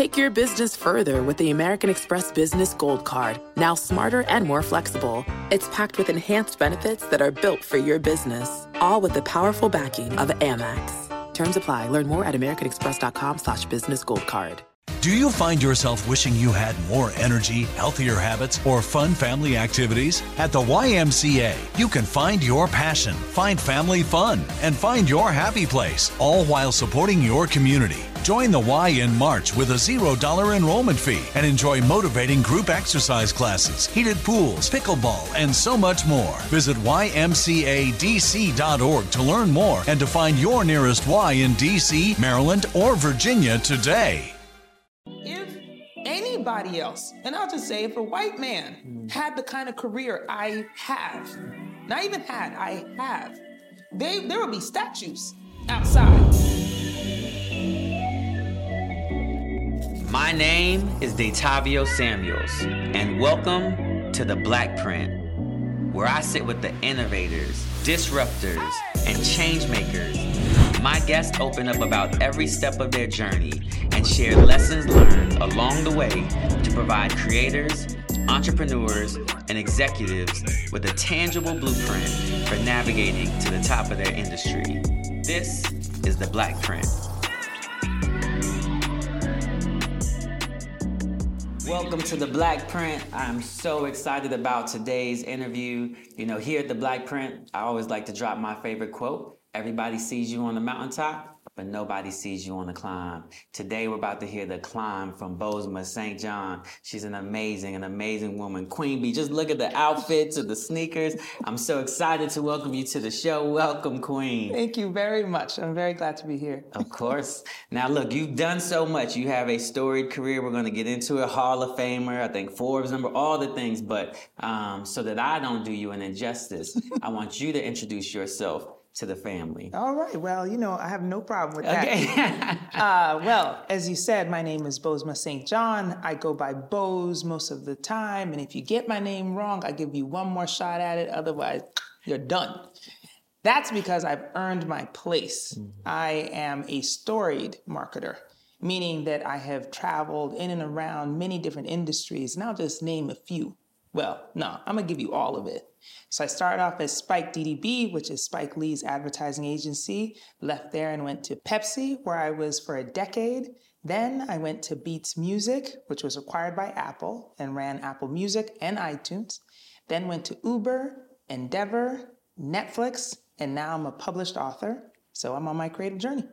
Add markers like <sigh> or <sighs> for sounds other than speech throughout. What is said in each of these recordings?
Take your business further with the American Express Business Gold Card, now smarter and more flexible. It's packed with enhanced benefits that are built for your business, all with the powerful backing of Amex. Terms apply. Learn more at americanexpress.com slash business gold card. Do you find yourself wishing you had more energy, healthier habits, or fun family activities? At the YMCA, you can find your passion, find family fun, and find your happy place, all while supporting your community. Join the Y in March with a $0 enrollment fee and enjoy motivating group exercise classes, heated pools, pickleball, and so much more. Visit ymcadc.org to learn more and to find your nearest Y in DC, Maryland, or Virginia today. If anybody else, and I'll just say if a white man had the kind of career I have, not even had, I have, they, there would be statues outside. My name is Detavio Samuels, and welcome to the Blackprint, where I sit with the innovators, disruptors, and changemakers. My guests open up about every step of their journey and share lessons learned along the way to provide creators, entrepreneurs, and executives with a tangible blueprint for navigating to the top of their industry. This is the Blackprint. Welcome to the Blackprint. I'm so excited about today's interview. You know, here at the Blackprint, I always like to drop my favorite quote Everybody sees you on the mountaintop, but nobody sees you on the climb. Today, we're about to hear the climb from Bozoma St. John. She's an amazing, an amazing woman. Queen Bee, just look at the outfits and the sneakers. I'm so excited to welcome you to the show. Welcome, Queen. Thank you very much. I'm very glad to be here. Of course. Now, look, you've done so much. You have a storied career. We're going to get into it. Hall of Famer, I think Forbes number, all the things. But um, so that I don't do you an injustice, <laughs> I want you to introduce yourself to the family. All right. Well, you know, I have no problem with Okay. that. <laughs> <laughs> uh, well, as you said, my name is Bozoma St. John. I go by Boz most of the time. And if you get my name wrong, I give you one more shot at it. Otherwise, you're done. That's because I've earned my place. I am a storied marketer, meaning that I have traveled in and around many different industries, and I'll just name a few. Well, no, I'm gonna give you all of it. So I started off as Spike DDB, which is Spike Lee's advertising agency, left there and went to Pepsi, where I was for a decade. Then I went to Beats Music, which was acquired by Apple and ran Apple Music and iTunes. Then went to Uber, Endeavor, Netflix, and now I'm a published author. So I'm on my creative journey.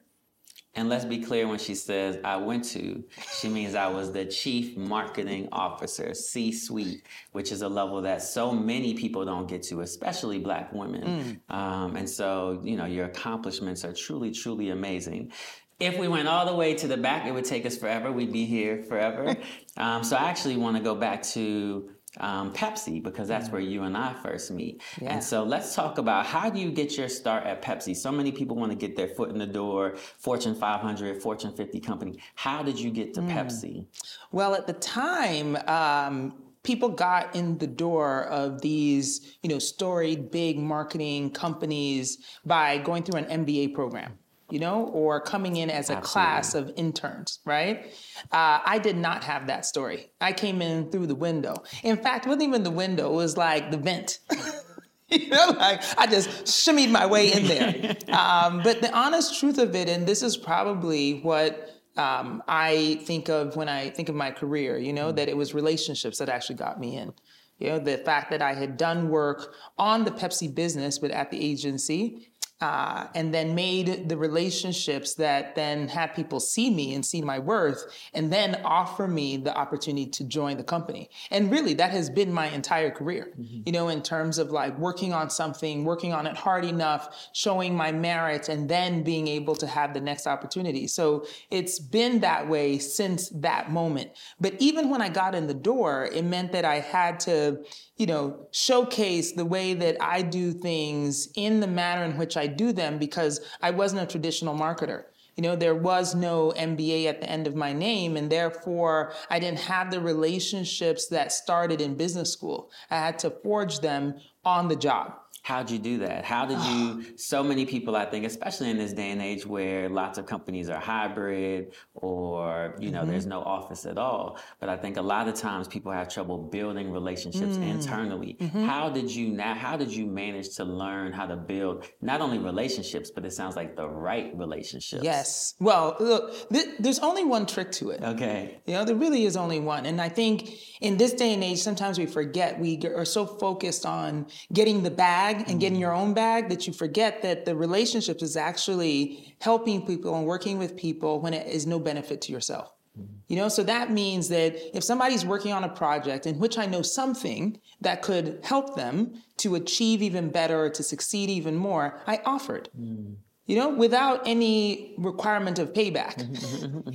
And let's be clear when she says I went to, she means I was the chief marketing officer, C suite, which is a level that so many people don't get to, especially black women. Um, and so, you know, your accomplishments are truly, truly amazing. If we went all the way to the back, it would take us forever. We'd be here forever. <laughs> um, so I actually want to go back to um, Pepsi because that's where you and I first meet. Yeah. And so let's talk about how do you get your start at Pepsi? So many people want to get their foot in the door, Fortune 500, Fortune 50 company. How did you get to Pepsi? Well, at the time, um, people got in the door of these, you know, storied big marketing companies by going through an MBA program, you know, or coming in as a class of interns, right? Uh, I did not have that story. I came in through the window. In fact, it wasn't even the window; it was like the vent. <laughs> you know, like I just shimmied my way in there. <laughs> um, but the honest truth of it, and this is probably what um, I think of when I think of my career, you know, that it was relationships that actually got me in. You know, the fact that I had done work on the Pepsi business, but at the agency, uh, and then made the relationships that then had people see me and see my worth and then offer me the opportunity to join the company. And really, that has been my entire career, you know, in terms of like working on something, working on it hard enough, showing my merit, and then being able to have the next opportunity. So it's been that way since that moment. But even when I got in the door, it meant that I had to, you know, showcase the way that I do things in the manner in which I do them because I wasn't a traditional marketer. You know, there was no MBA at the end of my name, and therefore I didn't have the relationships that started in business school. I had to forge them on the job. How'd you do that? How did you? <sighs> So many people, I think, especially in this day and age where lots of companies are hybrid or you know there's mm-hmm. no office at all. But I think a lot of times people have trouble building relationships mm. internally. Mm-hmm. How did you now? How did you manage to learn how to build not only relationships, but it sounds like the right relationships? Yes. Well, look, th- there's only one trick to it. Okay. You know, there really is only one. And I think in this day and age, sometimes we forget. We are so focused on getting the bag and getting your mm. own bag that you forget that the relationship is actually helping people and working with people when it is no benefit to yourself. Mm. You know, so that means that if somebody's working on a project in which I know something that could help them to achieve even better or to succeed even more, I offered mm. you know, without any requirement of payback.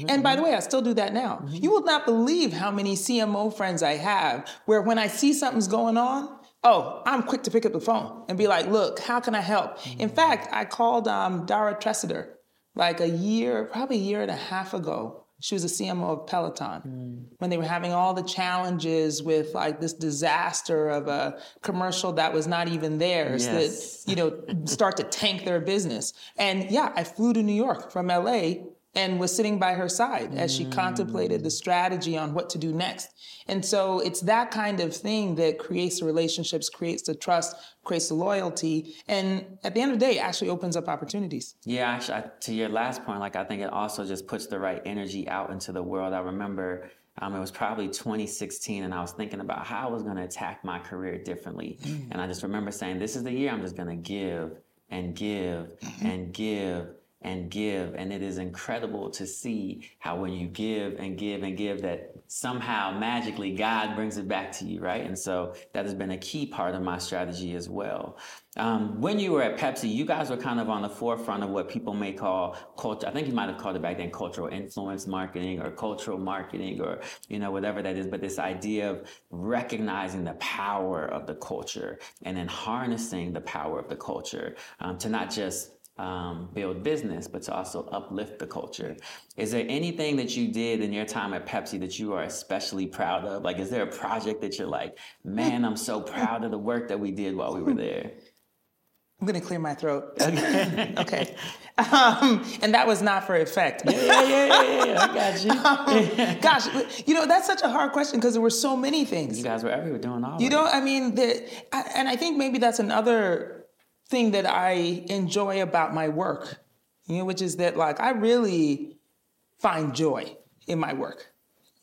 <laughs> and by the way, I still do that now. Mm-hmm. You will not believe how many CMO friends I have where when I see something's going on, oh, I'm quick to pick up the phone and be like, look, how can I help? In fact, I called um, Dara Treseder like a year, probably a year and a half ago. She was a CMO of Peloton when they were having all the challenges with like this disaster of a commercial that was not even theirs Yes. that you know start to tank their business. And yeah, I flew to New York from LA and was sitting by her side as she mm. contemplated the strategy on what to do next. And so it's that kind of thing that creates the relationships, creates the trust, creates the loyalty, and at the end of the day, actually opens up opportunities. Yeah, actually, I, to your last point, like I think it also just puts the right energy out into the world. I remember um, it was probably 2016, and I was thinking about how I was going to attack my career differently. Mm. And I just remember saying, "This is the year I'm just going to give and give mm-hmm. and give." And give, and it is incredible to see how when you give and give and give, that somehow magically God brings it back to you, right? And so that has been a key part of my strategy as well. Um, when you were at Pepsi, you guys were kind of on the forefront of what people may call culture. I think you might have called it back then cultural influence marketing or cultural marketing or, you know, whatever that is. But this idea of recognizing the power of the culture and then harnessing the power of the culture um, to not just um, build business, but to also uplift the culture. Is there anything that you did in your time at Pepsi that you are especially proud of? Like, is there a project that you're like, man, I'm so proud of the work that we did while we were there? I'm gonna clear my throat. <laughs> okay. Um, and that was not for effect. Yeah, yeah, yeah, yeah, I got you. <laughs> Um, gosh, you know, that's such a hard question because there were so many things. You guys were everywhere doing all You know. I mean, the, I, and I think maybe that's another thing that I enjoy about my work, you know, which is that like I really find joy in my work.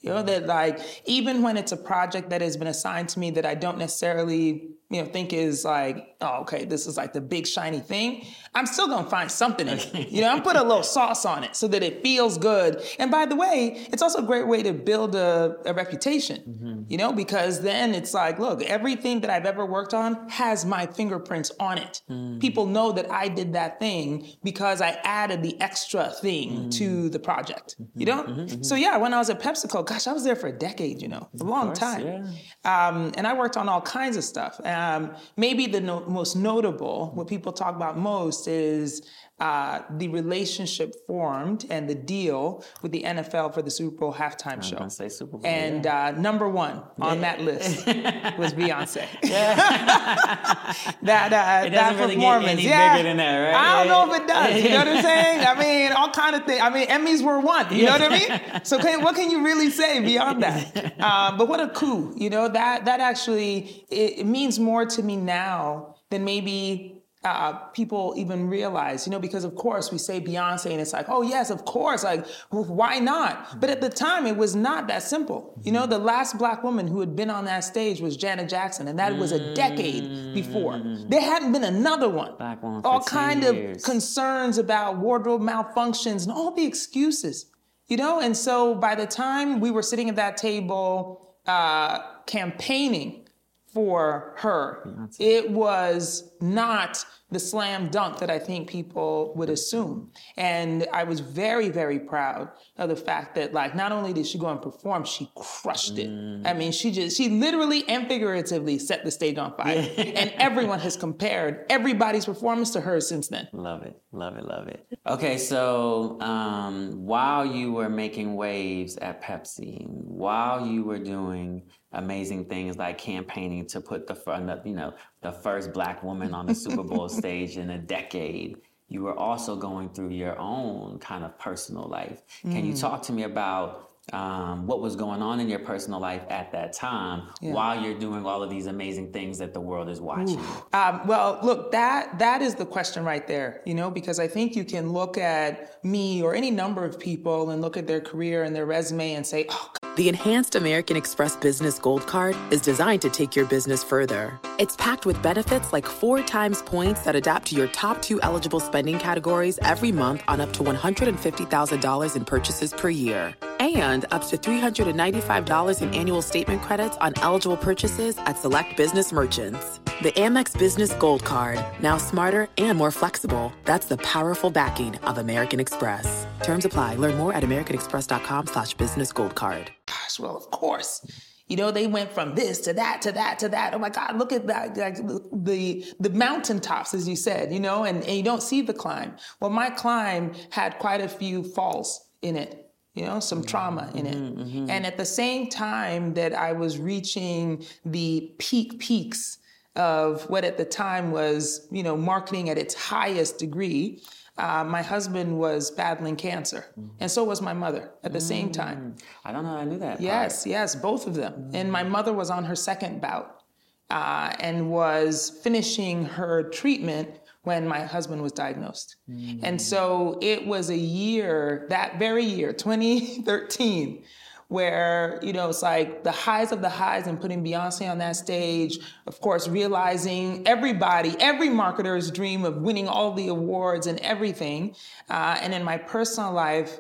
You know, that like even when it's a project that has been assigned to me that I don't necessarily, you know, think is like, oh, okay, this is like the big shiny thing, I'm still gonna find something in it. You know, I'm put a little sauce on it so that it feels good. And by the way, it's also a great way to build a, a reputation, mm-hmm. you know, because then it's like, look, everything that I've ever worked on has my fingerprints on it. Mm-hmm. People know that I did that thing because I added the extra thing mm-hmm. to the project, you know? So yeah, when I was at PepsiCo, gosh, I was there for a decade, you know, a long course, time. Um, and I worked on all kinds of stuff. Um, maybe the no- most notable, what people talk about most, is uh, the relationship formed and the deal with the NFL for the Super Bowl halftime show. gonna say Super Bowl, And uh, number one on that list <laughs> was Beyonce. <laughs> that uh, that really performance, any yeah. bigger than that, right? I don't Yeah. know if it does. You know what I'm saying? I mean, all kind of things. I mean, Emmys were one. You know what I mean? So can, what can you really say beyond that? <laughs> Uh, but what a coup! You know that that actually it, it means more to me now than maybe. Uh, people even realize, you know, because of course we say Beyonce and it's like, oh yes, of course, like w- why not? But at the time it was not that simple. You know, the last black woman who had been on that stage was Janet Jackson, and that was a decade before. There hadn't been another one. Black woman All kind years. of concerns about wardrobe malfunctions and all the excuses, you know. And so by the time we were sitting at that table uh, campaigning for her, it was not the slam dunk that I think people would assume. And I was very, very proud of the fact that, like, not only did she go and perform, she crushed it. I mean, she just, she literally and figuratively set the stage on fire. and everyone has compared everybody's performance to hers since then. Love it, love it, love it. Okay, so um, while you were making waves at Pepsi, while you were doing amazing things like campaigning to put the front, you know, the first black woman on the Super Bowl <laughs> stage in a decade, you were also going through your own kind of personal life. Can you talk to me about um, what was going on in your personal life at that time while you're doing all of these amazing things that the world is watching? Um, well, look, that that is the question right there, you know, because I think you can look at me or any number of people and look at their career and their resume and say, oh, The Enhanced American Express Business Gold Card is designed to take your business further. It's packed with benefits like four times points that adapt to your top two eligible spending categories every month on up to $150,000 in purchases per year. And up to $395 in annual statement credits on eligible purchases at select business merchants. The Amex Business Gold Card, now smarter and more flexible. That's the powerful backing of American Express. Terms apply. Learn more at americanexpress.com slash business gold card. Well, of course. You know, they went from this to that to that to that. Oh my God, look at that. Like the the mountaintops, as you said, you know, and, and you don't see the climb. Well, my climb had quite a few falls in it, you know, some mm-hmm. trauma in it. Mm-hmm. Mm-hmm. And at the same time that I was reaching the peak peaks of what at the time was, you know, marketing at its highest degree, uh, my husband was battling cancer, and so was my mother at the same time. I don't know. How I knew that. part. Yes, yes, both of them. And my mother was on her second bout uh, and was finishing her treatment when my husband was diagnosed. And so it was a year, that very year, 2013, where, you know, it's like the highs of the highs and putting Beyonce on that stage, of course, realizing everybody, every marketer's dream of winning all the awards and everything. Uh, and in my personal life,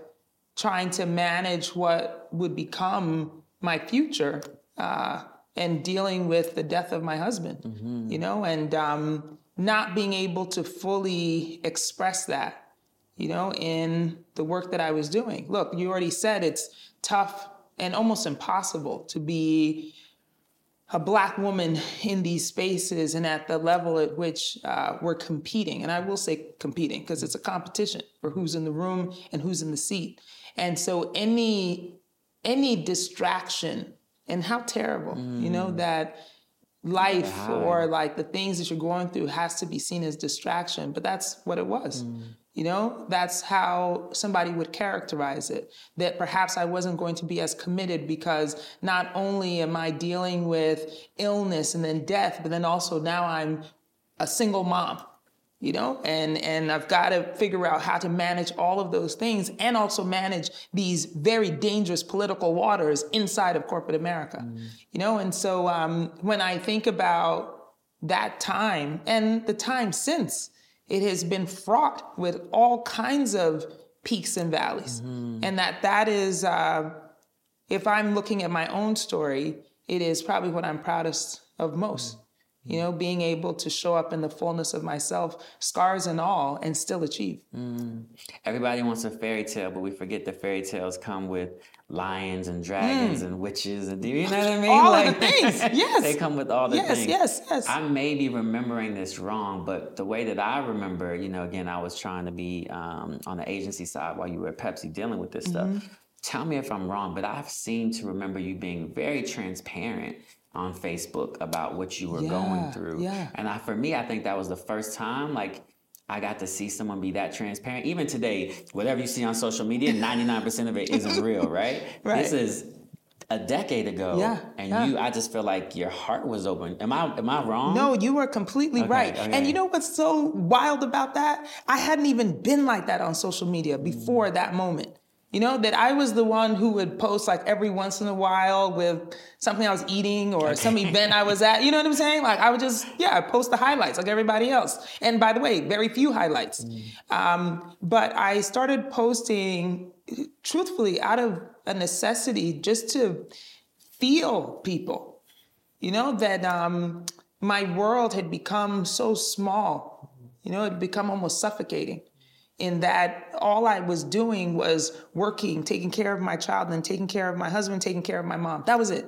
trying to manage what would become my future uh, and dealing with the death of my husband, you know, and um, not being able to fully express that, you know, in the work that I was doing. Look, you already said it's tough and almost impossible to be a black woman in these spaces and at the level at which uh, we're competing. And I will say competing because it's a competition for who's in the room and who's in the seat. And so any any distraction and how terrible, you know, that life or like the things that you're going through has to be seen as distraction, but that's what it was. You know, that's how somebody would characterize it. That perhaps I wasn't going to be as committed because not only am I dealing with illness and then death, but then also now I'm a single mom, you know, and and I've got to figure out how to manage all of those things and also manage these very dangerous political waters inside of corporate America, you know. And so um, when I think about that time and the time since, it has been fraught with all kinds of peaks and valleys, and that that is, uh, if I'm looking at my own story, it is probably what I'm proudest of most. You know, being able to show up in the fullness of myself, scars and all, and still achieve. Everybody wants a fairy tale, but we forget the fairy tales come with lions and dragons and witches and do you know what I <laughs> mean? All of the things, <laughs> yes. they come with all the Yes, things. yes, yes. Yes. I may be remembering this wrong, but the way that I remember, you know, again, I was trying to be um, on the agency side while you were at Pepsi dealing with this Mm-hmm. stuff. Tell me if I'm wrong, but I've seemed to remember you being very transparent on Facebook about what you were going through. yeah. And I, for me, I think that was the first time, like, I got to see someone be that transparent. Even today, whatever you see on social media, <laughs> 99% of it isn't <laughs> real, right? Right. This is a decade ago. Yeah, And yeah. you, I just feel like your heart was open. Am I, am I wrong? No, you were completely Okay, right. okay. And you know what's so wild about that? I hadn't even been like that on social media before mm. that moment. You know, that I was the one who would post like every once in a while with something I was eating or some event I was at. You know what I'm saying? Like I would just, yeah, I post the highlights like everybody else. And by the way, very few highlights. Um, but I started posting truthfully out of a necessity just to feel people you know that um, my world had become so small you know it had become almost suffocating in that all i was doing was working taking care of my child and taking care of my husband taking care of my mom. That was it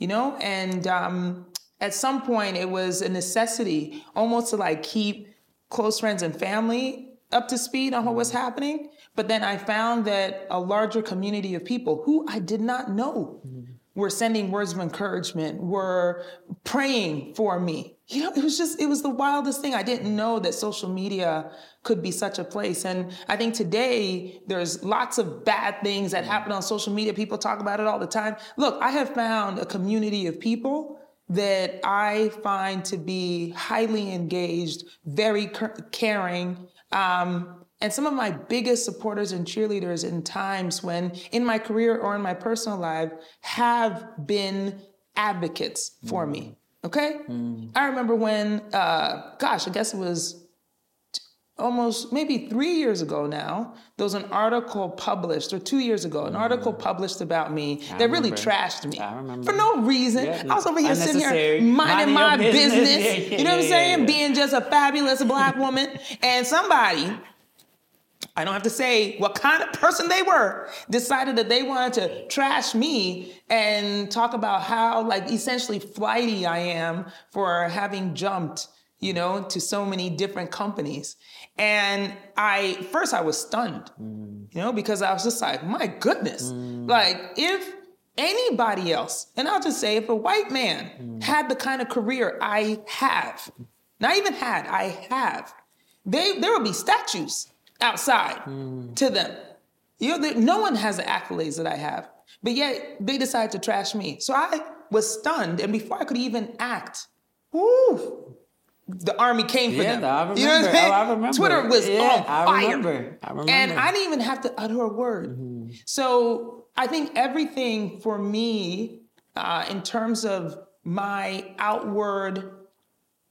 you know? And um, at some point it was a necessity almost to like keep close friends and family up to speed on what was happening. But then i found that a larger community of people who i did not know were sending words of encouragement, were praying for me. You know, it was just, it was the wildest thing. I didn't know that social media could be such a place. And I think today there's lots of bad things that happen on social media. People talk about it all the time. Look, I have found a community of people that I find to be highly engaged, very caring, um, and some of my biggest supporters and cheerleaders in times when, in my career or in my personal life, have been advocates for mm. me. Okay? Mm. I remember when, uh, gosh, I guess it was almost maybe three years ago now, there was an article published, or two years ago, an article mm. published about me I that remember. really trashed me. I remember. For no reason. Yeah, I was over here sitting here minding my business. business. Yeah, <laughs> yeah, you know what I'm saying? Being just a fabulous black woman. and somebody I don't have to say what kind of person they were, decided that they wanted to trash me and talk about how, like, essentially flighty I am for having jumped, you know, to so many different companies. And I, first, I was stunned, mm. you know, because I was just like, my goodness, mm. like, if anybody else, and I'll just say, if a white man mm. had the kind of career I have, not even had, I have, they, there would be statues outside mm. to them. You know, no one has the accolades that I have, but yet they decide to trash me. So I was stunned, and before I could even act, the army came for yeah, them. I remember. You know what I'm saying? Oh, I remember. Twitter was yeah, on fire. I remember. I remember. And I didn't even have to utter a word. Mm-hmm. So I think everything for me, uh, in terms of my outward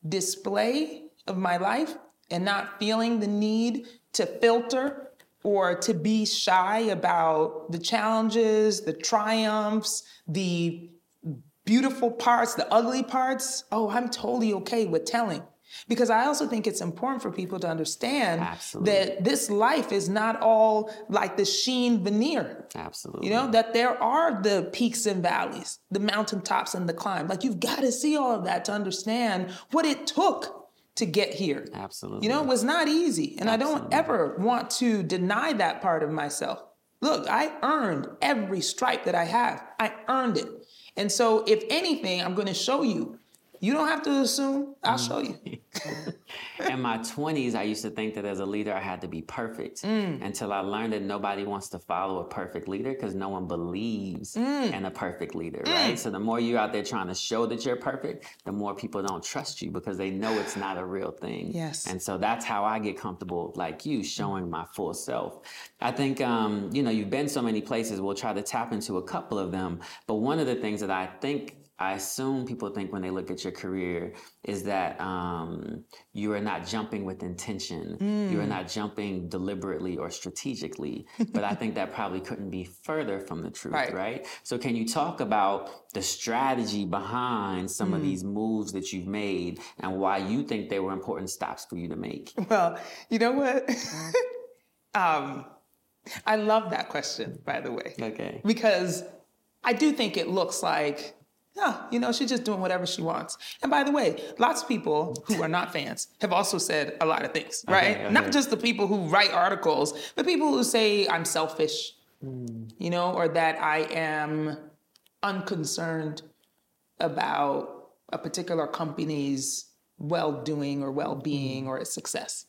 display of my life and not feeling the need to filter or to be shy about the challenges, the triumphs, the beautiful parts, the ugly parts. Oh, I'm totally okay with telling. Because I also think it's important for people to understand Absolutely. that this life is not all like the sheen veneer. Absolutely. You know, that there are the peaks and valleys, the mountaintops and the climb. Like you've got to see all of that to understand what it took to get here. Absolutely. You know, it was not easy. And Absolutely. I don't ever want to deny that part of myself. Look, I earned every stripe that I have. I earned it. And so, if anything, I'm going to show you you don't have to assume. I'll mm. show you. <laughs> In my 20s, I used to think that as a leader, I had to be perfect mm. until I learned that nobody wants to follow a perfect leader because no one believes mm. in a perfect leader, mm. right? So the more you're out there trying to show that you're perfect, the more people don't trust you because they know it's not a real thing. Yes. And so that's how I get comfortable, like you, showing my full self. I think, um, you know, you've been so many places. We'll try to tap into a couple of them. But one of the things that I think I assume people think when they look at your career is that um, you are not jumping with intention. Mm. You are mm. not jumping deliberately or strategically. but I think that probably couldn't be further from the truth, right. right? So, can you talk about the strategy behind some mm. of these moves that you've made and why you think they were important stops for you to make? Well, you know what? <laughs> um, I love that question, by the way. Okay. Because I do think it looks like yeah, you know, she's just doing whatever she wants. And by the way, lots of people who are not fans have also said a lot of things, right? Okay, okay. Not just the people who write articles, but people who say I'm selfish, mm. you know, or that I am unconcerned about a particular company's well-doing or well-being mm. or its success.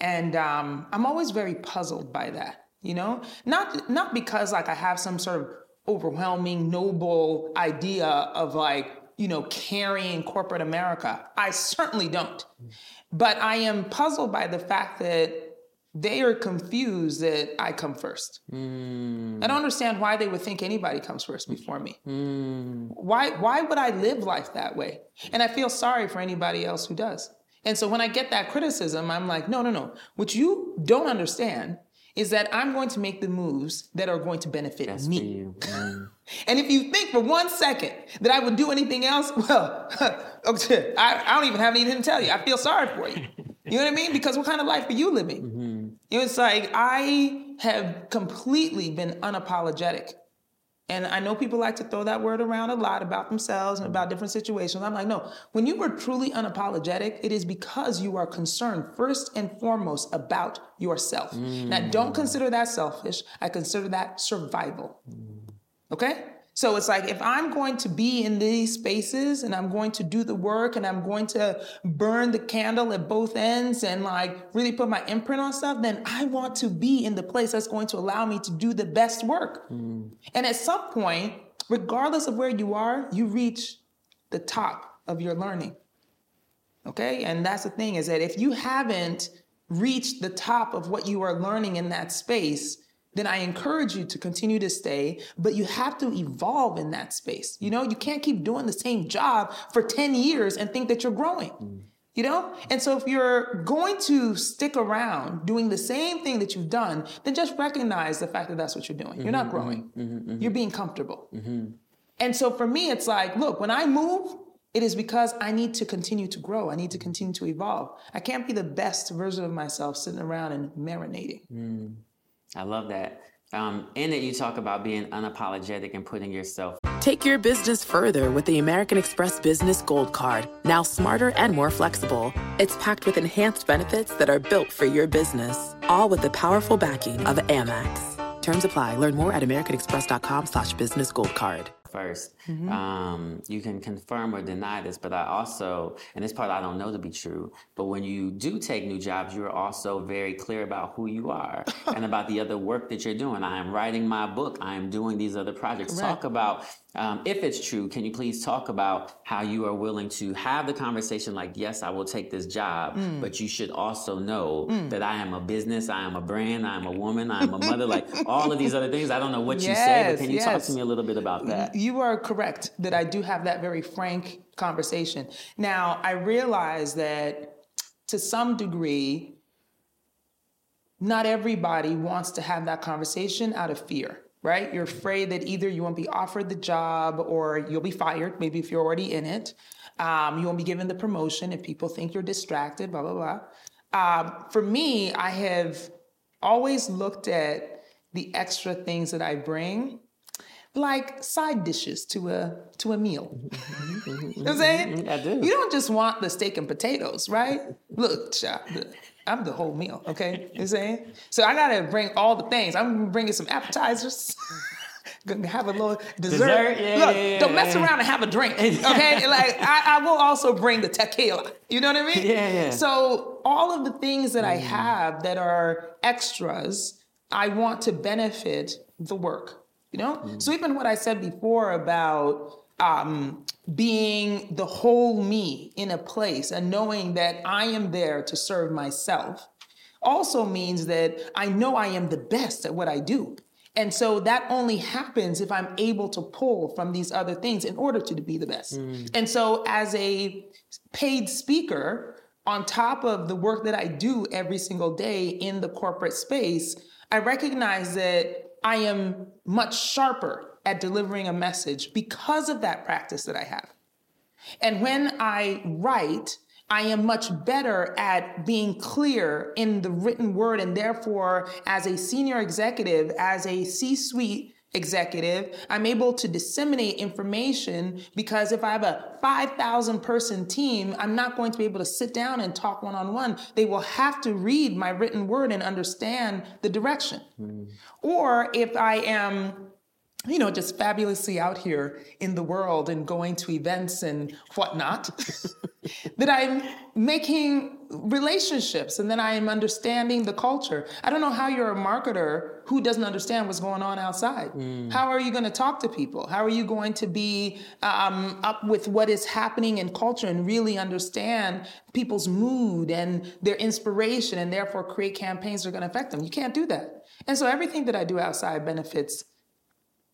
And um, I'm always very puzzled by that, you know, not not because like I have some sort of overwhelming, noble idea of like, you know, carrying corporate America. I certainly don't. But I am puzzled by the fact that they are confused that I come first. Mm. I don't understand why they would think anybody comes first before me. Mm. Why, why would I live life that way? And I feel sorry for anybody else who does. And so when I get that criticism, I'm like, no, no, no. What you don't understand is that I'm going to make the moves that are going to benefit That's me. <laughs> Mm. and if you think for one second that I would do anything else, well, <laughs> okay, I, I, don't even have anything to tell you. I feel sorry for you. You know what I mean? Because what kind of life are you living? Mm-hmm. It's like I have completely been unapologetic and I know people like to throw that word around a lot about themselves and about different situations. I'm like, no, when you are truly unapologetic, it is because you are concerned first and foremost about yourself. Mm. Now, don't consider that selfish. I consider that survival. Mm. Okay? So it's like if I'm going to be in these spaces and I'm going to do the work and I'm going to burn the candle at both ends and like really put my imprint on stuff, then I want to be in the place that's going to allow me to do the best work. Mm. And at some point, regardless of where you are, you reach the top of your learning. Okay? And that's the thing is that if you haven't reached the top of what you are learning in that space, then I encourage you to continue to stay, but you have to evolve in that space. You know, you can't keep doing the same job for 10 years and think that you're growing. Mm. You know? And so if you're going to stick around doing the same thing that you've done, then just recognize the fact that that's what you're doing. Mm-hmm, you're not mm-hmm, growing. Mm-hmm, mm-hmm, you're being comfortable. Mm-hmm. And so for me, it's like, look, when I move, it is because I need to continue to grow. I need to continue to evolve. I can't be the best version of myself sitting around and marinating. Mm. I love that. Um, in it, you talk about being unapologetic and putting yourself. Take your business further with the American Express Business Gold Card. Now smarter and more flexible. It's packed with enhanced benefits that are built for your business, all with the powerful backing of Amex. Terms apply. Learn more at americanexpress.com slash business gold card. 1st mm-hmm. um, you can confirm or deny this, but I also, and this part I don't know to be true, but when you do take new jobs, you're also very clear about who you are <laughs> and about the other work that you're doing. I am writing my book. I am doing these other projects. Correct. Talk about um, if it's true, can you please talk about how you are willing to have the conversation like, yes, I will take this job, mm. but you should also know mm. that I am a business, I am a brand, I am a woman, I am a mother, like <laughs> all of these other things. I don't know what yes, you say, but can you yes. talk to me a little bit about that? You are correct that I do have that very frank conversation. Now, I realize that to some degree, not everybody wants to have that conversation out of fear right? You're afraid that either you won't be offered the job or you'll be fired, maybe if you're already in it. Um, you won't be given the promotion if people think you're distracted, blah, blah, blah. Um, for me, I have always looked at the extra things that I bring like side dishes to a to a meal. Mm-hmm. <laughs> you know mm-hmm. what I'm mm-hmm. saying? I do. You don't just want the steak and potatoes, right? Look, child, I'm the whole meal, okay? You know saying? So I gotta bring all the things. I'm bringing some appetizers. <laughs> Gonna have a little dessert. dessert? Yeah, Look, yeah, yeah, don't mess around and have a drink, <laughs> okay? like I, I, will also bring the tequila. You know what I mean? Yeah, yeah. So all of the things that mm. I have that are extras, I want to benefit the work. You know. Mm. So even what I said before about um, being the whole me in a place and knowing that I am there to serve myself also means that I know I am the best at what I do. And so that only happens if I'm able to pull from these other things in order to be the best. Mm. And so, as a paid speaker, on top of the work that I do every single day in the corporate space, I recognize that I am much sharper at delivering a message because of that practice that I have. And when I write, I am much better at being clear in the written word. And therefore, as a senior executive, as a C suite executive, I'm able to disseminate information because if I have a 5,000 person team, I'm not going to be able to sit down and talk one on one. They will have to read my written word and understand the direction. Mm. Or if I am you know, just fabulously out here in the world and going to events and whatnot, <laughs> that I'm making relationships and then I am understanding the culture. I don't know how you're a marketer who doesn't understand what's going on outside. Mm. How are you going to talk to people? How are you going to be um, up with what is happening in culture and really understand people's mood and their inspiration and therefore create campaigns that are going to affect them? You can't do that. And so everything that I do outside benefits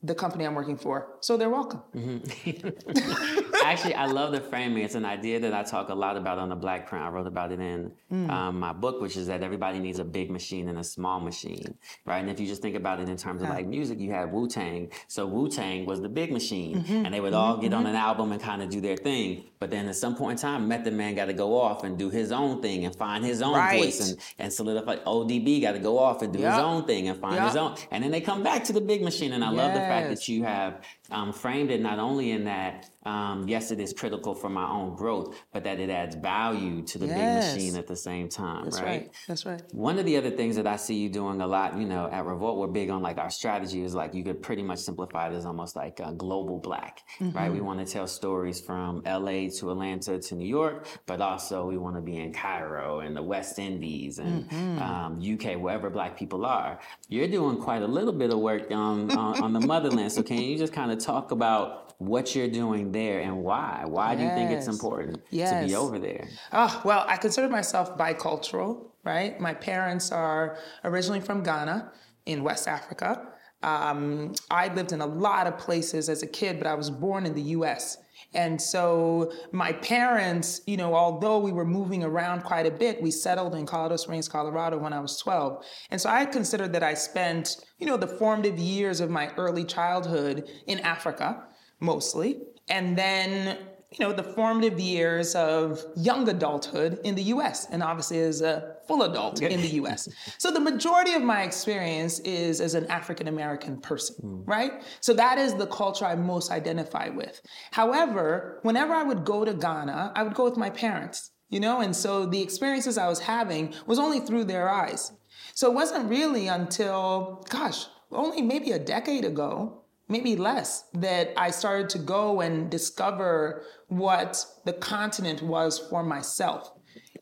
the company I'm working for. So they're welcome. Mm-hmm. <laughs> Actually, I love the framing. It's an idea that I talk a lot about on the Blackprint. I wrote about it in mm. um, my book, which is that everybody needs a big machine and a small machine, right? And if you just think about it in terms of like music, you have Wu Tang. So Wu Tang was the big machine, mm-hmm. and they would mm-hmm. all get on mm-hmm. an album and kind of do their thing. But then at some point in time, Method Man got to go off and do his own thing and find his own right. voice and, and solidify. ODB got to go off and do yep. his own thing and find yep. his own. And then they come back to the big machine. And I yes. love the fact that you have um, framed it not only in that, um, yes, it is critical for my own growth, but that it adds value to the Yes. big machine at the same time, That's right? right. That's right. One of the other things that I see you doing a lot, you know, at Revolt, we're big on like our strategy is like you could pretty much simplify it as almost like a global black, right? We want to tell stories from LA to Atlanta to New York, but also we want to be in Cairo and the West Indies and um, UK, wherever black people are. You're doing quite a little bit of work on, on, on the motherland. So can you just kind of talk about what you're doing there and why? Why do you think it's Yes. important to be over there? Oh, well, I consider myself bicultural, right? My parents are originally from Ghana in West Africa. Um, I lived in a lot of places as a kid, but I was born in the US. And so my parents, you know, although we were moving around quite a bit, we settled in Colorado Springs, Colorado when I was 12. And so I consider that I spent, you know, the formative years of my early childhood in Africa, mostly. And then you know, the formative years of young adulthood in the US, and obviously as a full adult in the US. <laughs> So the majority of my experience is as an African American person, hmm. right? So that is the culture I most identify with. However, whenever I would go to Ghana, I would go with my parents, you know, and so the experiences I was having was only through their eyes. So it wasn't really until, gosh, only maybe a decade ago maybe less, that I started to go and discover what the continent was for myself.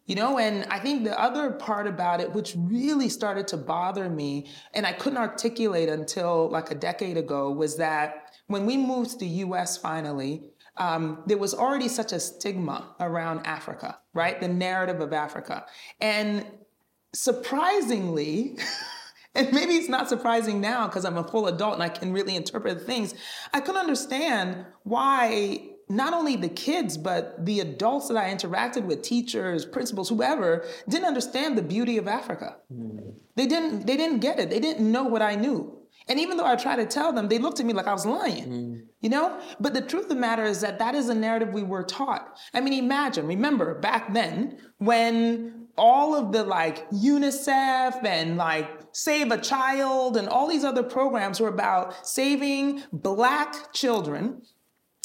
You know, and I think the other part about it, which really started to bother me, and I couldn't articulate until like a decade ago, was that when we moved to the US finally, um, there was already such a stigma around Africa, right? The narrative of Africa. And surprisingly, <laughs> and maybe it's not surprising now because I'm a full adult and I can really interpret things. I couldn't understand why not only the kids, but the adults that I interacted with, teachers, principals, whoever, didn't understand the beauty of Africa. Mm. They didn't, they didn't get it. They didn't know what I knew. And even though I tried to tell them, they looked at me like I was lying, mm. you know? But the truth of the matter is that that is a narrative we were taught. I mean, imagine, remember back then when all of the like UNICEF and like Save a Child and all these other programs were about saving black children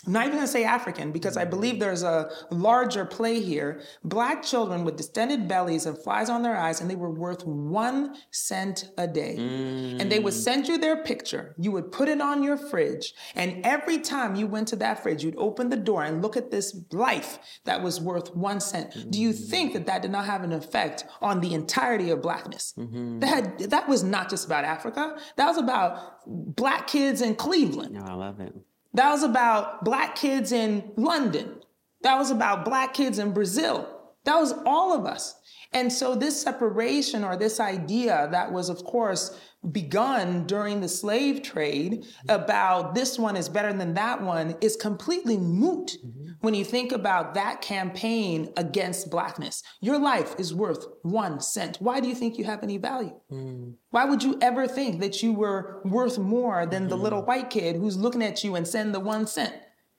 I'm not even gonna say African because I believe there's a larger play here. Black children with distended bellies and flies on their eyes, and they were worth one cent a day. Mm. And they would send you their picture. You would put it on your fridge, and every time you went to that fridge, you'd open the door and look at this life that was worth one cent. Do you mm. think that that did not have an effect on the entirety of blackness? Mm-hmm. That had, that was not just about Africa. That was about black kids in Cleveland. No, I love it. That was about black kids in London. That was about black kids in Brazil. That was all of us. And so this separation or this idea that was, of course, begun during the slave trade about this one is better than that one is completely moot when you think about that campaign against blackness. Your life is worth one cent. Why do you think you have any value? Hmm. Why would you ever think that you were worth more than the little hmm. white kid who's looking at you and send the one cent?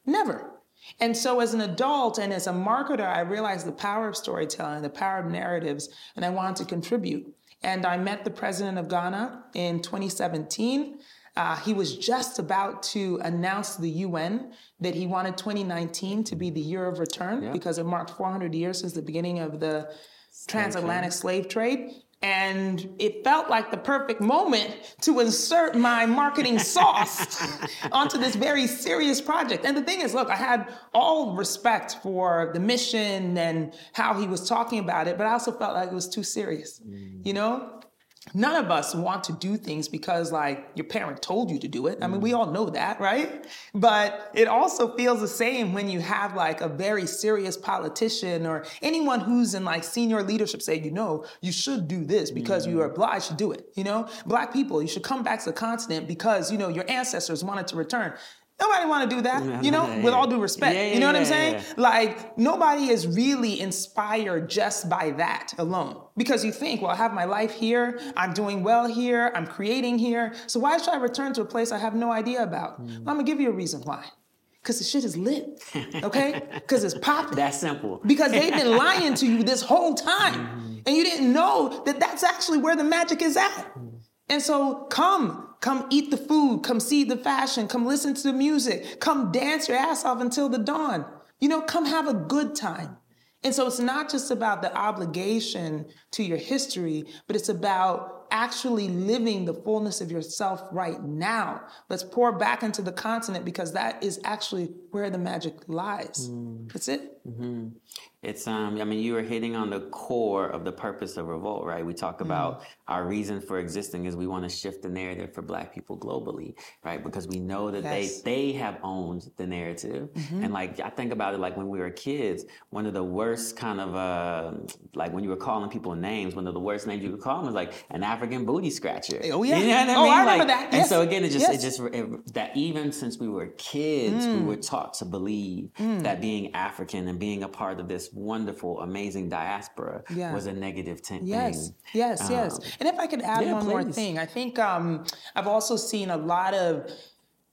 Never. And so, as an adult and as a marketer, I realized the power of storytelling, the power of narratives, and I wanted to contribute. And I met the president of Ghana in 2017. Uh, he was just about to announce to the UN that he wanted 2019 to be the year of return because it marked 400 years since the beginning of the transatlantic slave trade. And it felt like the perfect moment to insert my marketing sauce <laughs> onto this very serious project. And the thing is, look, I had all respect for the mission and how he was talking about it, but I also felt like it was too serious. You know, none of us want to do things because like your parent told you to do it. I mean, we mm. all know that, right? But it also feels the same when you have like a very serious politician or anyone who's in like senior leadership say, you know, you should do this because you are mm. obliged to do it. You know, black people, you should come back to the continent because, you know, your ancestors wanted to return. Nobody want to do that, you know, with all due respect. Yeah, you know what I'm saying? yeah. Like nobody is really inspired just by that alone. Because you think, well, I have my life here, I'm doing well here, I'm creating here. So why should I return to a place I have no idea about? Hmm. Well, I'm gonna give you a reason why. Because the shit is lit. <laughs> Okay? Because it's popping. That's simple. Because they've been <laughs> lying to you this whole time. Hmm. And you didn't know that that's actually where the magic is at. Hmm. And so come come eat the food, come see the fashion, come listen to the music, come dance your ass off until the dawn. You know, come have a good time. And so it's not just about the obligation to your history, but it's about actually living the fullness of yourself right now. Let's pour back into the continent because that is actually where the magic lies. Mm. That's it. Mm-hmm. It's um I mean you were hitting on the core of the purpose of revolt, right? We talk about mm. our reason for existing is we want to shift the narrative for black people globally, right? Because we know that yes. they they have owned the narrative. Mm-hmm. And like I think about it like when we were kids, one of the worst kind of uh like when you were calling people names, one of the worst names you could call them was like an African booty scratcher. Oh yeah. You know what I oh, mean? I remember like, that. Yes. And so again it just yes. it just it, that even since we were kids, mm. we were taught to believe mm. that being African and being a part of this wonderful, amazing diaspora yeah. was a negative t- yes. thing. Yes, yes, um, yes. And if I could add yeah, one please. more thing, I think um, I've also seen a lot of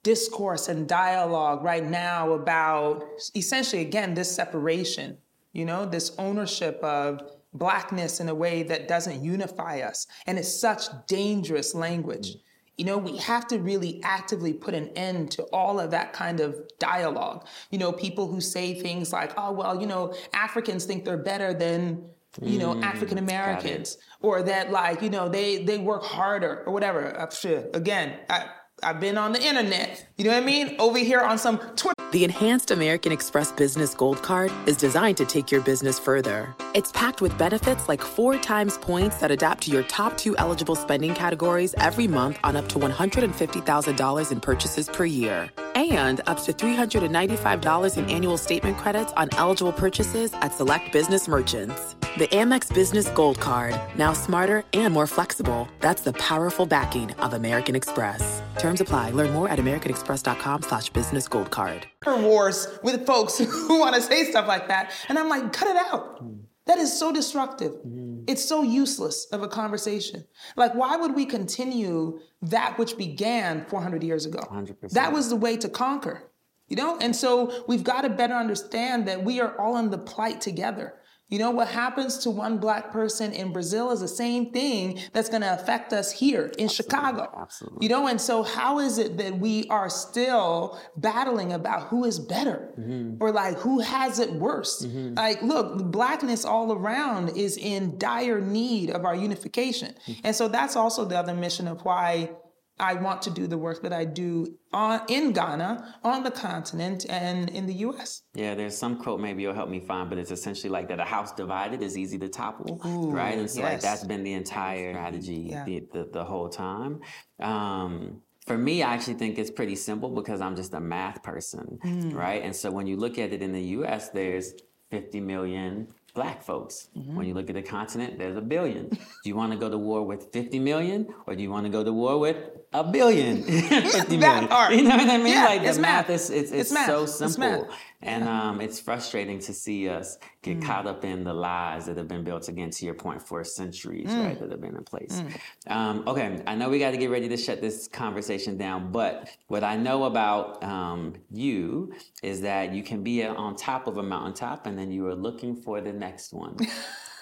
discourse and dialogue right now about essentially, again, this separation, you know, this ownership of blackness in a way that doesn't unify us. And it's such dangerous language. Mm-hmm. You know, we have to really actively put an end to all of that kind of dialogue. You know, people who say things like, oh, well, you know, Africans think they're better than you know, mm, African Americans, or that like, you know, they they work harder or whatever. Uh, again, I, I've been on the internet. You know what I mean? Over here on some Twitter. The Enhanced American Express Business Gold Card is designed to take your business further. It's packed with benefits like four times points that adapt to your top two eligible spending categories every month on up to $150,000 in purchases per year. And up to $395 in annual statement credits on eligible purchases at select business merchants. The Amex Business Gold Card. Now smarter and more flexible. That's the powerful backing of American Express. Terms apply. Learn more at americanexpress.com slash business gold card. Wars with folks <laughs> who want to say stuff like that. And I'm like, cut it out. That is so destructive. Mm-hmm. It's so useless of a conversation. Like, why would we continue that which began 400 years ago? 100%. That was the way to conquer, you know? And so we've got to better understand that we are all in the plight together. You know, what happens to one black person in Brazil is the same thing that's going to affect us here in Absolutely. Chicago. Absolutely. You know, and so how is it that we are still battling about who is better mm-hmm. or like who has it worse? Mm-hmm. Like, look, blackness all around is in dire need of our unification. Mm-hmm. And so that's also the other mission of why I want to do the work that I do on, in Ghana, on the continent, and in the US. Yeah, there's some quote maybe you'll help me find, but it's essentially like that a house divided is easy to topple, Ooh, right? And so yes. like that's been the entire strategy yeah. the, the, the, whole time. Um, for me, I actually think it's pretty simple because I'm just a math person, mm. right? And so when you look at it in the US, there's 50 million black folks. Mm-hmm. When you look at the continent, there's a billion. do you want to go to war with 50 million or do you want to go to war with a billion? <laughs> 50 million. You know what I mean? Yeah, like the math, math is it's, it's, it's so simple. And um, it's frustrating to see us get mm. caught up in the lies that have been built, again, to your point, for centuries, mm. right, that have been in place. Mm. Um, okay, I know we got to get ready to shut this conversation down, but what I know about um, you is that you can be on top of a mountaintop and then you are looking for the next one. <laughs>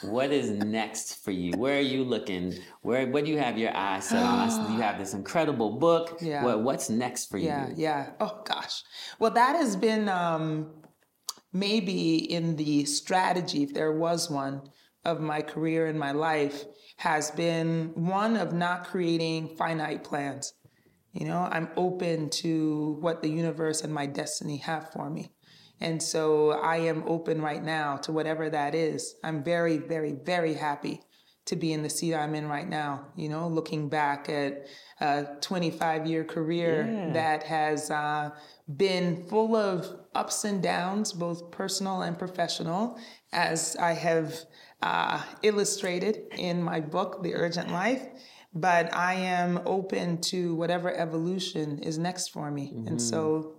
what is next for you? Where are you looking? Where what do you have your eyes set on? you have this incredible book. Yeah. What, what's next for yeah, you? Yeah, yeah. Oh gosh. Well, that has been um, maybe in the strategy, if there was one, of my career and my life, has been one of not creating finite plans. You know, I'm open to what the universe and my destiny have for me. And so I am open right now to whatever that is. I'm very, very, very happy to be in the seat I'm in right now. You know, looking back at a 25 year career yeah. that has uh, been full of ups and downs, both personal and professional, as I have uh, illustrated in my book, The Urgent Life. But I am open to whatever evolution is next for me. Mm-hmm. And so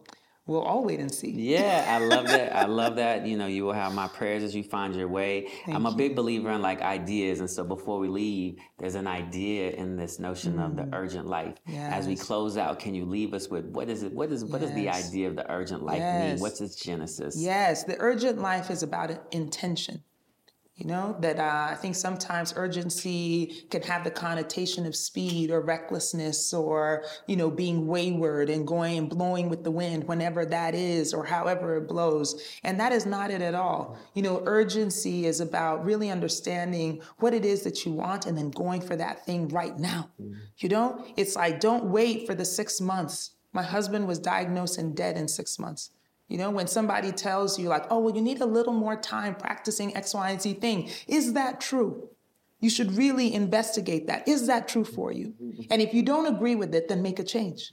we'll all wait and see. Yeah, I love that. I <laughs> love that. You know, you will have my prayers as you find your way. Thank I'm a big believer in like ideas. And so before we leave, there's an idea in this notion mm. of the mm. urgent life. Yes. As we close out, can you leave us with what is it? What is what yes. the idea of the urgent life yes. mean? What's its genesis? Yes, the urgent life is about intention. You know, that uh, I think sometimes urgency can have the connotation of speed or recklessness or, you know, being wayward and going and blowing with the wind whenever that is or however it blows. And that is not it at all. You know, urgency is about really understanding what it is that you want and then going for that thing right now. Mm-hmm. You know, it's like, don't wait for the six months. My husband was diagnosed and dead in six months. You know, when somebody tells you, like, oh, well, you need a little more time practicing X, Y, and Z thing, is that true? You should really investigate that. Is that true for you? And if you don't agree with it, then make a change.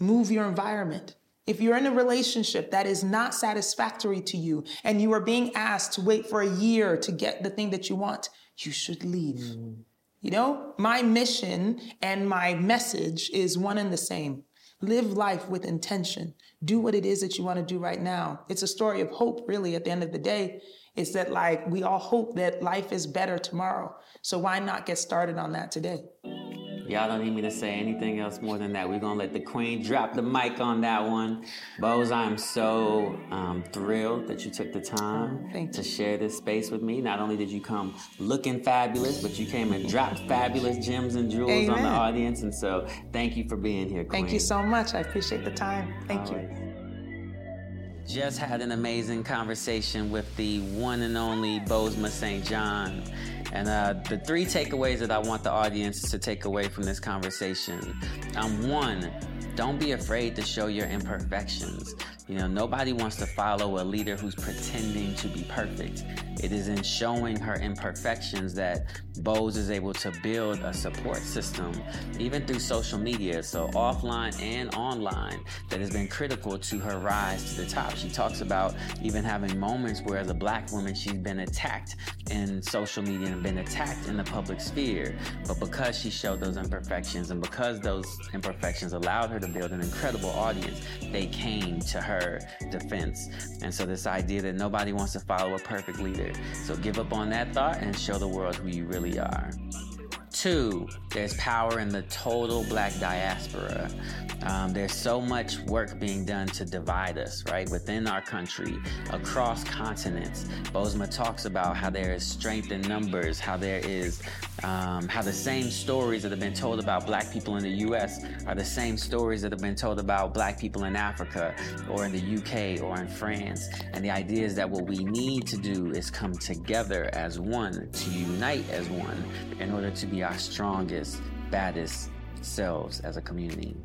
Move your environment. If you're in a relationship that is not satisfactory to you and you are being asked to wait for a year to get the thing that you want, you should leave. Mm. You know, my mission and my message is one and the same. Live life with intention. Do what it is that you want to do right now. It's a story of hope, really, at the end of the day. It's that, like, we all hope that life is better tomorrow. So why not get started on that today? Y'all don't need me to say anything else more than that. We're gonna let the queen drop the mic on that one. Boz, I am so um, thrilled that you took the time to share this space with me. Not only did you come looking fabulous, but you came and dropped fabulous gems and jewels Amen. on the audience. And so thank you for being here, queen. Thank you so much. I appreciate the time. Thank All you. Right. Just had an amazing conversation with the one and only Bozoma Saint John. And uh, the three takeaways that I want the audience to take away from this conversation um, one, don't be afraid to show your imperfections. You know, nobody wants to follow a leader who's pretending to be perfect. It is in showing her imperfections that Boz is able to build a support system, even through social media, so offline and online, that has been critical to her rise to the top. She talks about even having moments where, as a black woman, she's been attacked in social media been attacked in the public sphere. But because she showed those imperfections and because those imperfections allowed her to build an incredible audience, they came to her defense. And so, this idea that nobody wants to follow a perfect leader. So, give up on that thought and show the world who you really are. Two, there's power in the total black diaspora. Um, there's so much work being done to divide us, right? Within our country, across continents. Bozoma talks about how there is strength in numbers, how there is, um, how the same stories that have been told about black people in the US are the same stories that have been told about black people in Africa or in the UK or in France. And the idea is that what we need to do is come together as one, to unite as one, in order to be our strongest, baddest selves as a community.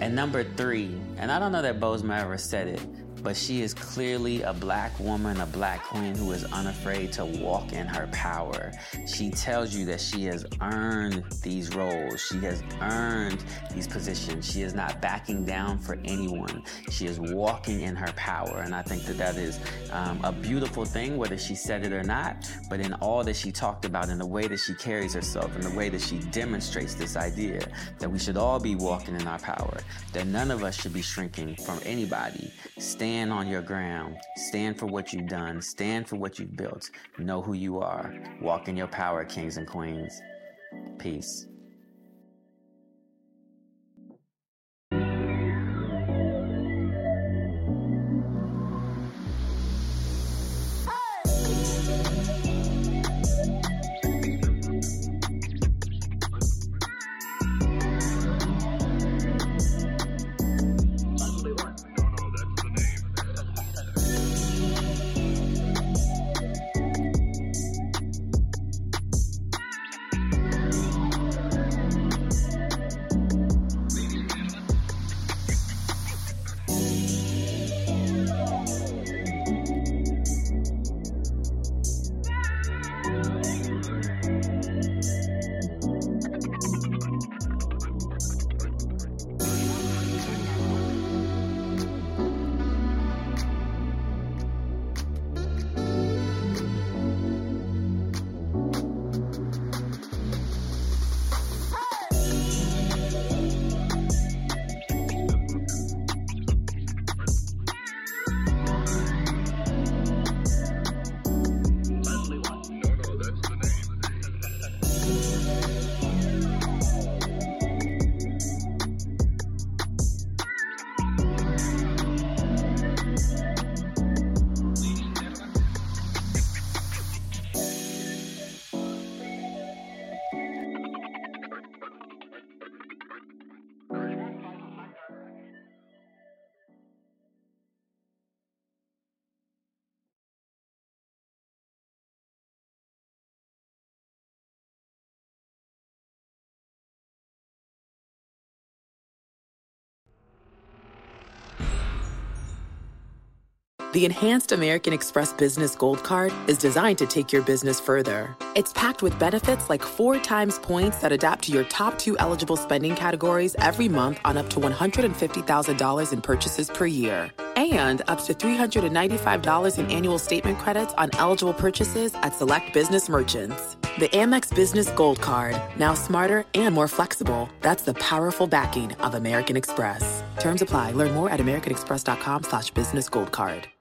And number three, and I don't know that Bozoma ever said it, but she is clearly a black woman, a black queen who is unafraid to walk in her power. She tells you that she has earned these roles, she has earned these positions. She is not backing down for anyone. She is walking in her power. And I think that that is um, a beautiful thing, whether she said it or not, but in all that she talked about, in the way that she carries herself, in the way that she demonstrates this idea that we should all be walking in our power, that none of us should be shrinking from anybody. Stand Stand on your ground. Stand for what you've done. Stand for what you've built. Know who you are. Walk in your power, kings and queens. Peace. The enhanced American Express Business Gold Card is designed to take your business further. It's packed with benefits like four times points that adapt to your top two eligible spending categories every month on up to $150,000 in purchases per year. And up to $395 in annual statement credits on eligible purchases at select business merchants. The Amex Business Gold Card, now smarter and more flexible. That's the powerful backing of American Express. Terms apply. Learn more at americanexpress.com slash business gold card.